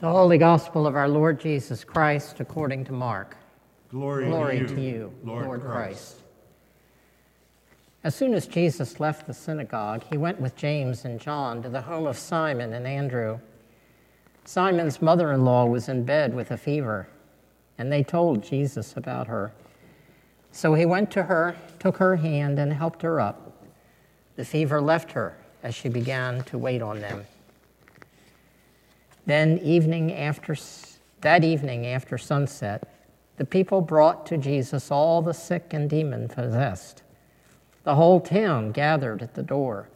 The Holy Gospel of our Lord Jesus Christ according to Mark. Glory, Glory to you, to you, Lord, Lord Christ. Christ. As soon as Jesus left the synagogue, he went with James and John to the home of Simon and Andrew. Simon's mother in law was in bed with a fever, and they told Jesus about her. So he went to her, took her hand, and helped her up. The fever left her as she began to wait on them. Then, evening after, that evening after sunset, the people brought to Jesus all the sick and demon possessed. The whole town gathered at the door,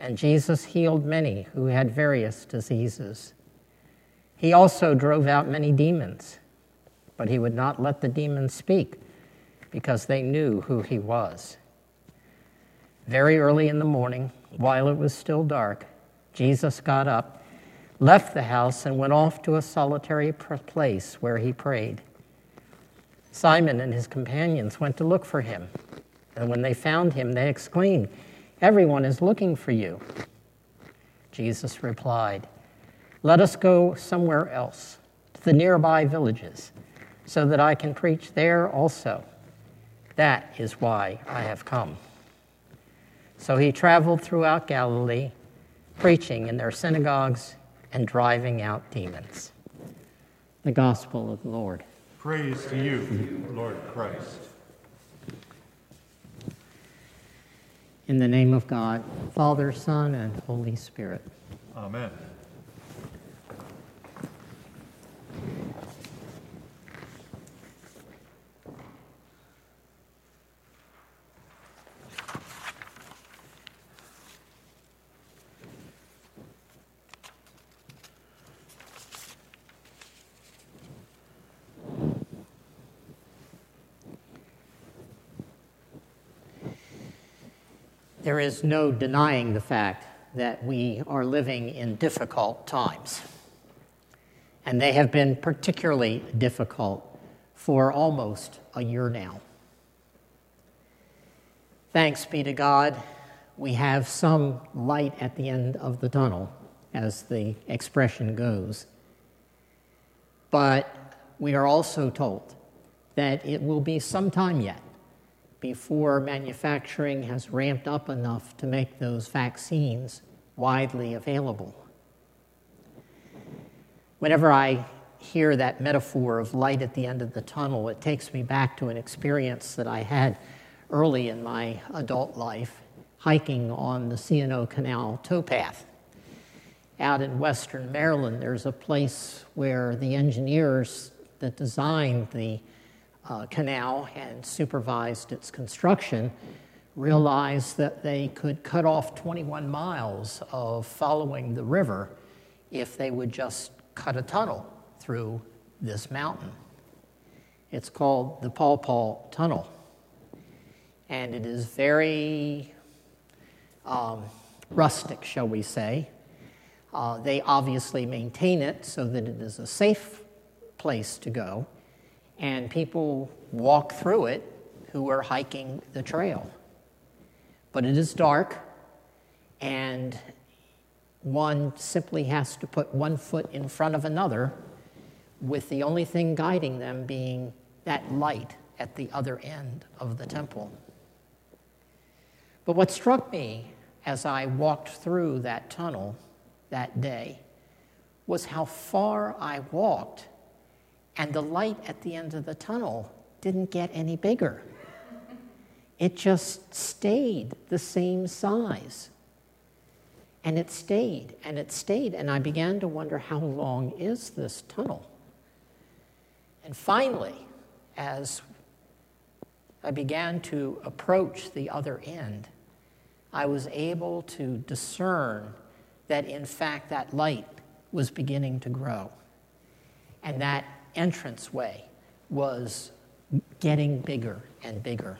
and Jesus healed many who had various diseases. He also drove out many demons, but he would not let the demons speak because they knew who he was. Very early in the morning, while it was still dark, Jesus got up, left the house, and went off to a solitary place where he prayed. Simon and his companions went to look for him. And when they found him, they exclaimed, Everyone is looking for you. Jesus replied, Let us go somewhere else, to the nearby villages, so that I can preach there also. That is why I have come. So he traveled throughout Galilee, preaching in their synagogues and driving out demons. The Gospel of the Lord. Praise to you, Lord Christ. In the name of God, Father, Son, and Holy Spirit. Amen. There is no denying the fact that we are living in difficult times. And they have been particularly difficult for almost a year now. Thanks be to God, we have some light at the end of the tunnel, as the expression goes. But we are also told that it will be some time yet before manufacturing has ramped up enough to make those vaccines widely available. Whenever I hear that metaphor of light at the end of the tunnel, it takes me back to an experience that I had early in my adult life hiking on the C&O Canal towpath. Out in western Maryland, there's a place where the engineers that designed the uh, canal and supervised its construction realized that they could cut off 21 miles of following the river if they would just cut a tunnel through this mountain. It's called the Paw Paw Tunnel. And it is very um, rustic, shall we say. Uh, they obviously maintain it so that it is a safe place to go and people walk through it who are hiking the trail. But it is dark, and one simply has to put one foot in front of another, with the only thing guiding them being that light at the other end of the temple. But what struck me as I walked through that tunnel that day was how far I walked and the light at the end of the tunnel didn't get any bigger. It just stayed the same size. And it stayed and it stayed. And I began to wonder how long is this tunnel? And finally, as I began to approach the other end, I was able to discern that, in fact, that light was beginning to grow. And that entranceway was getting bigger and bigger,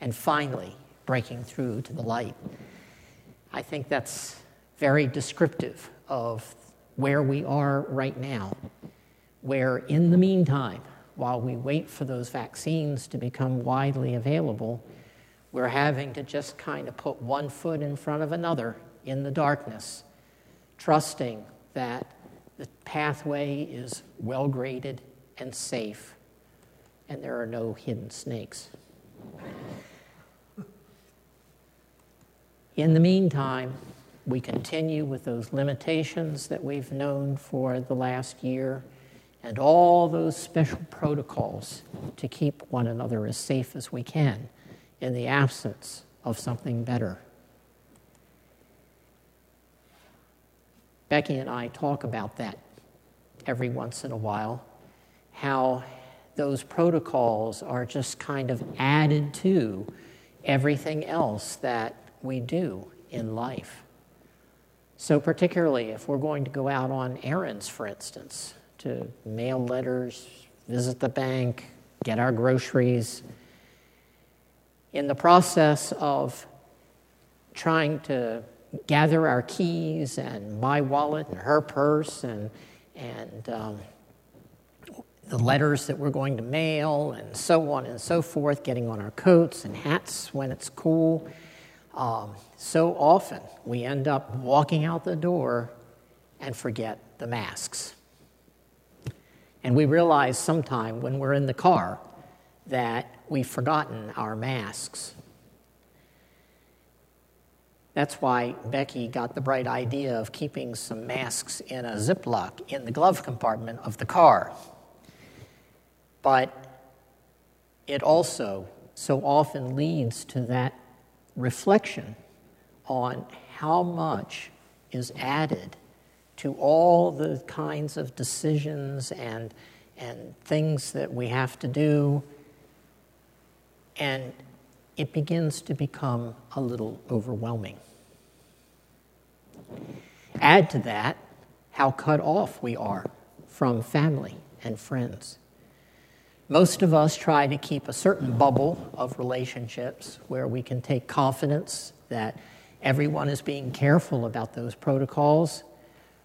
and finally breaking through to the light. I think that's very descriptive of where we are right now, where in the meantime, while we wait for those vaccines to become widely available, we're having to just kind of put one foot in front of another in the darkness, trusting that The pathway is well graded and safe, and there are no hidden snakes. In the meantime, we continue with those limitations that we've known for the last year and all those special protocols to keep one another as safe as we can in the absence of something better. Becky and I talk about that every once in a while, how those protocols are just kind of added to everything else that we do in life. So, particularly if we're going to go out on errands, for instance, to mail letters, visit the bank, get our groceries, in the process of trying to gather our keys and my wallet and her purse and, and um, the letters that we're going to mail and so on and so forth, getting on our coats and hats when it's cool. Um, so often we end up walking out the door and forget the masks. And we realize sometime when we're in the car that we've forgotten our masks. That's why Becky got the bright idea of keeping some masks in a Ziploc in the glove compartment of the car. But it also so often leads to that reflection on how much is added to all the kinds of decisions and, and things that we have to do. And it begins to become a little overwhelming. Add to that how cut off we are from family and friends. Most of us try to keep a certain bubble of relationships where we can take confidence that everyone is being careful about those protocols,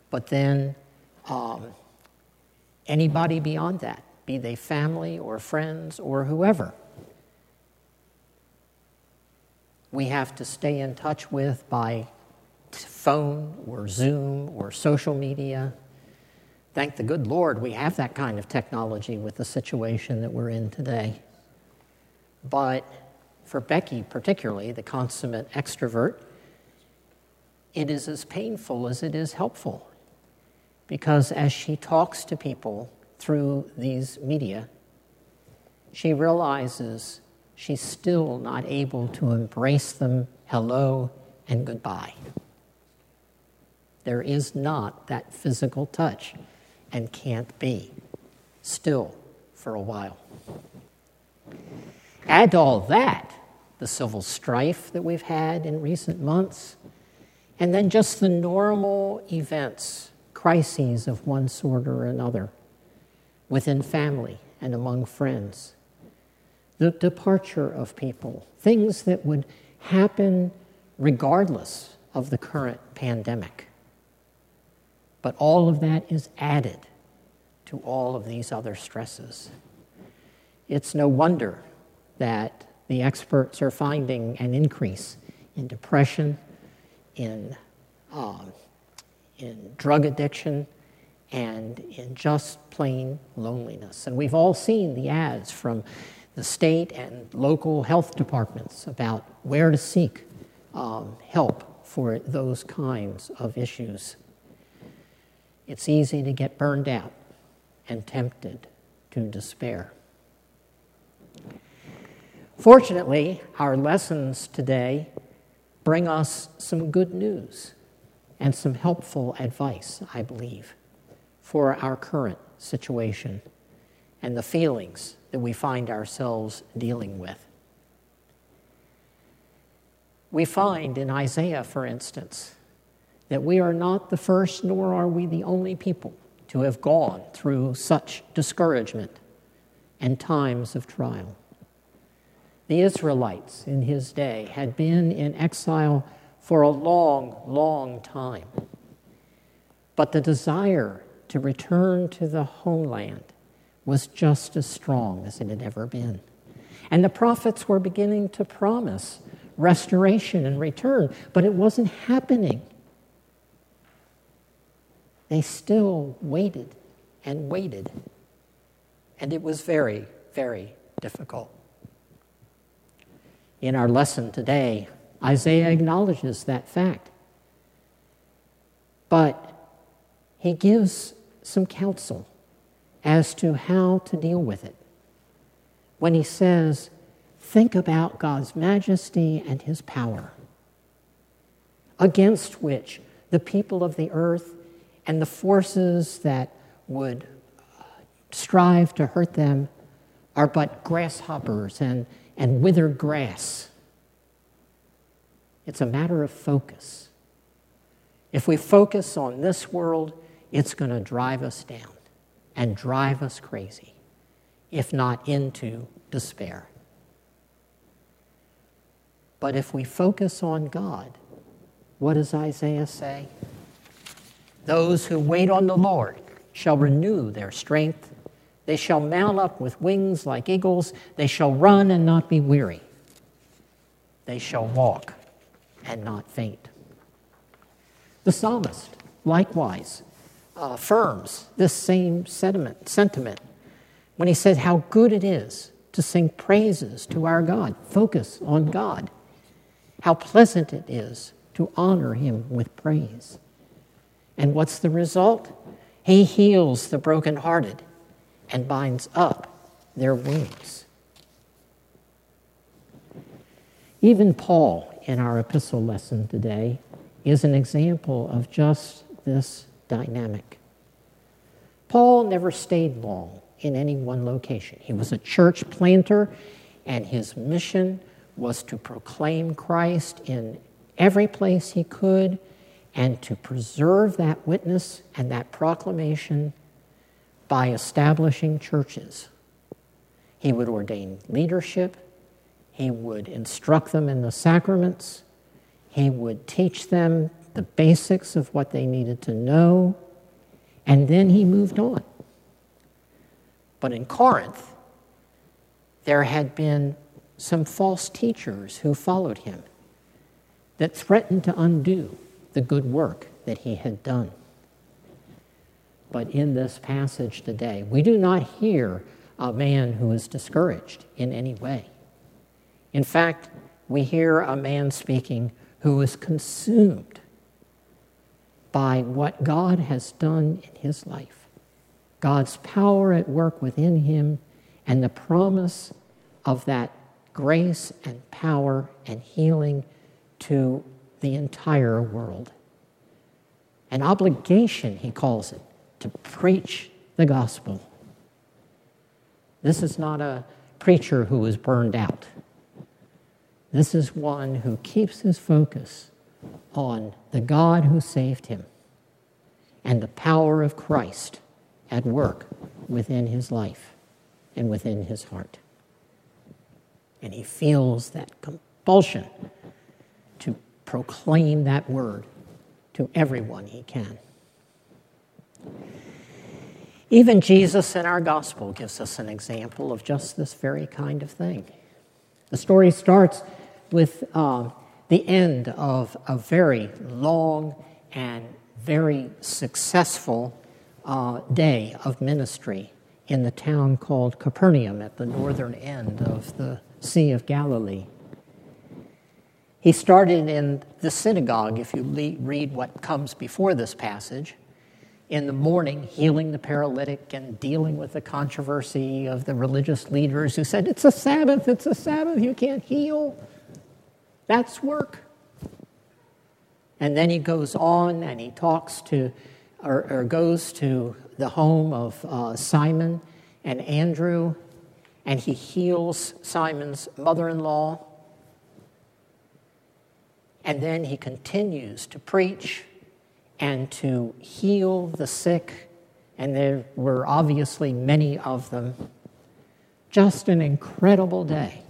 but then um, anybody beyond that, be they family or friends or whoever, we have to stay in touch with by phone or Zoom or social media. Thank the good Lord we have that kind of technology with the situation that we're in today. But for Becky, particularly, the consummate extrovert, it is as painful as it is helpful. Because as she talks to people through these media, she realizes she's still not able to embrace them hello and goodbye. There is not that physical touch and can't be still for a while. Add to all that the civil strife that we've had in recent months, and then just the normal events, crises of one sort or another within family and among friends, the departure of people, things that would happen regardless of the current pandemic. But all of that is added to all of these other stresses. It's no wonder that the experts are finding an increase in depression, in, um, in drug addiction, and in just plain loneliness. And we've all seen the ads from the state and local health departments about where to seek um, help for those kinds of issues it's easy to get burned out and tempted to despair. Fortunately, our lessons today bring us some good news and some helpful advice, I believe, for our current situation and the feelings that we find ourselves dealing with. We find in Isaiah, for instance, that we are not the first nor are we the only people to have gone through such discouragement and times of trial. The Israelites in his day had been in exile for a long, long time. But the desire to return to the homeland was just as strong as it had ever been. And the prophets were beginning to promise restoration and return, but it wasn't happening. they still waited and waited. And it was very, very difficult. In our lesson today, Isaiah acknowledges that fact. But he gives some counsel as to how to deal with it. When he says, Think about God's majesty and his power, against which the people of the earth and the forces that would uh, strive to hurt them are but grasshoppers and, and withered grass. It's a matter of focus. If we focus on this world, it's going to drive us down and drive us crazy, if not into despair. But if we focus on God, what does Isaiah say? Those who wait on the Lord shall renew their strength. They shall mount up with wings like eagles. They shall run and not be weary. They shall walk and not faint. The psalmist, likewise, Uh, affirms this same sentiment, sentiment when he says how good it is to sing praises to our God, focus on God, how pleasant it is to honor him with praise. And what's the result? He heals the brokenhearted and binds up their wounds. Even Paul, in our epistle lesson today, is an example of just this dynamic. Paul never stayed long in any one location. He was a church planter, and his mission was to proclaim Christ in every place he could and to preserve that witness and that proclamation by establishing churches. He would ordain leadership, he would instruct them in the sacraments, he would teach them the basics of what they needed to know, and then he moved on. But in Corinth, there had been some false teachers who followed him that threatened to undo the good work that he had done. But in this passage today, we do not hear a man who is discouraged in any way. In fact, we hear a man speaking who is consumed by what God has done in his life, God's power at work within him, and the promise of that grace and power and healing to the entire world. An obligation, he calls it, to preach the gospel. This is not a preacher who is burned out. This is one who keeps his focus on the God who saved him and the power of Christ at work within his life and within his heart. And he feels that compulsion to proclaim that word to everyone he can. Even Jesus in our gospel gives us an example of just this very kind of thing. The story starts with uh, the end of a very long and very successful uh, day of ministry in the town called Capernaum at the northern end of the Sea of Galilee. He started in the synagogue, if you read what comes before this passage, in the morning, healing the paralytic and dealing with the controversy of the religious leaders who said, It's a Sabbath, it's a Sabbath, you can't heal. That's work. And then he goes on and he talks to, or, or goes to the home of uh, Simon and Andrew, and he heals Simon's mother in law and then he continues to preach and to heal the sick, and there were obviously many of them. Just an incredible day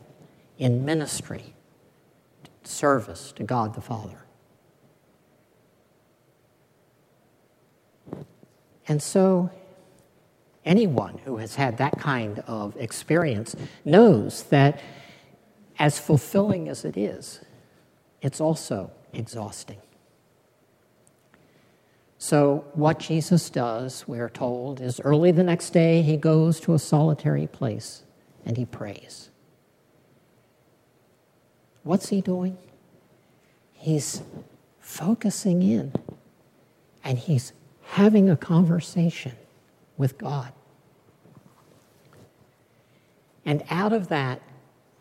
in ministry, service to God the Father. And so, anyone who has had that kind of experience knows that, as fulfilling as it is, it's also exhausting. So, what Jesus does, we're told, is early the next day he goes to a solitary place and he prays. What's he doing? He's focusing in and he's having a conversation with God. And out of that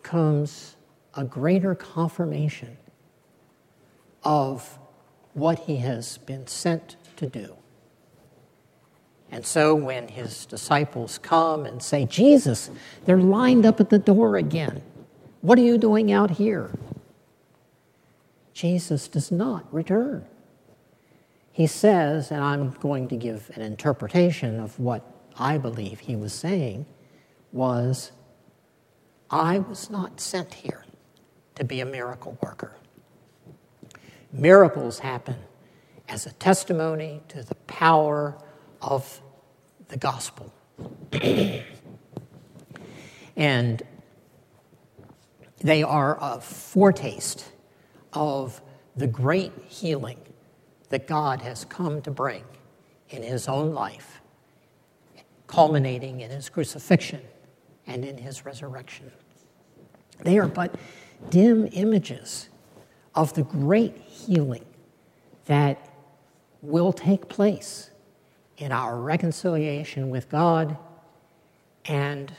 comes a greater confirmation of what he has been sent to do. And so when his disciples come and say, Jesus, they're lined up at the door again. What are you doing out here? Jesus does not return. He says, and I'm going to give an interpretation of what I believe he was saying, was, I was not sent here to be a miracle worker. Miracles happen as a testimony to the power of the gospel. and they are a foretaste of the great healing that God has come to bring in his own life, culminating in his crucifixion and in his resurrection. They are but dim images of the great healing that will take place in our reconciliation with God and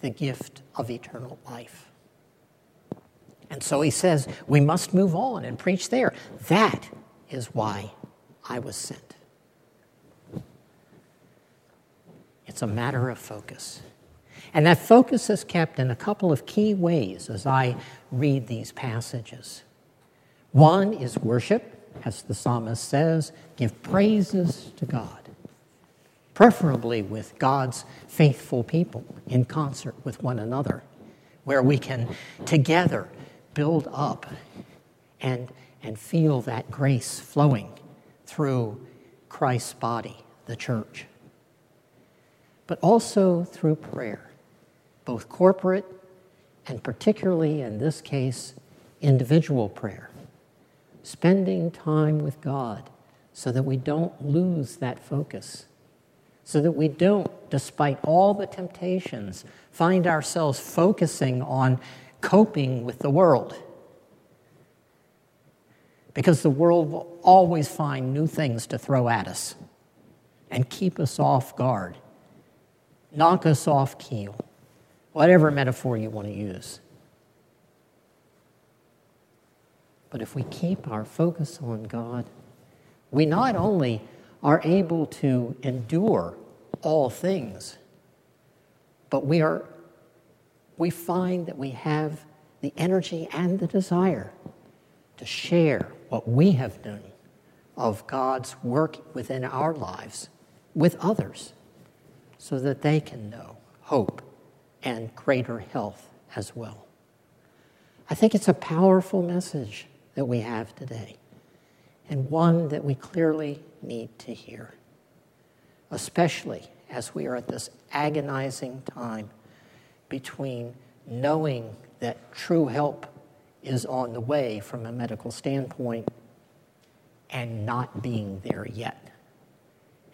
the gift of eternal life. And so he says, we must move on and preach there. That is why I was sent. It's a matter of focus. And that focus is kept in a couple of key ways as I read these passages. One is worship, as the psalmist says, give praises to God, preferably with God's faithful people in concert with one another, where we can together build up and, and feel that grace flowing through Christ's body, the church. But also through prayer, both corporate and particularly in this case, individual prayer. Spending time with God so that we don't lose that focus, so that we don't, despite all the temptations, find ourselves focusing on coping with the world. Because the world will always find new things to throw at us and keep us off guard, knock us off keel, whatever metaphor you want to use. But if we keep our focus on God, we not only are able to endure all things, but we are we find that we have the energy and the desire to share what we have done of God's work within our lives with others so that they can know hope and greater health as well. I think it's a powerful message that we have today and one that we clearly need to hear, especially as we are at this agonizing time between knowing that true help is on the way from a medical standpoint and not being there yet,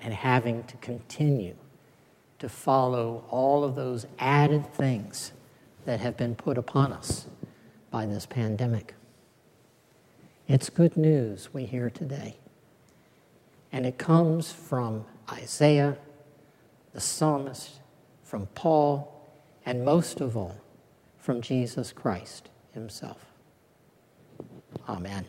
and having to continue to follow all of those added things that have been put upon us by this pandemic. It's good news we hear today. And it comes from Isaiah, the psalmist, from Paul, and most of all, from Jesus Christ himself. Amen.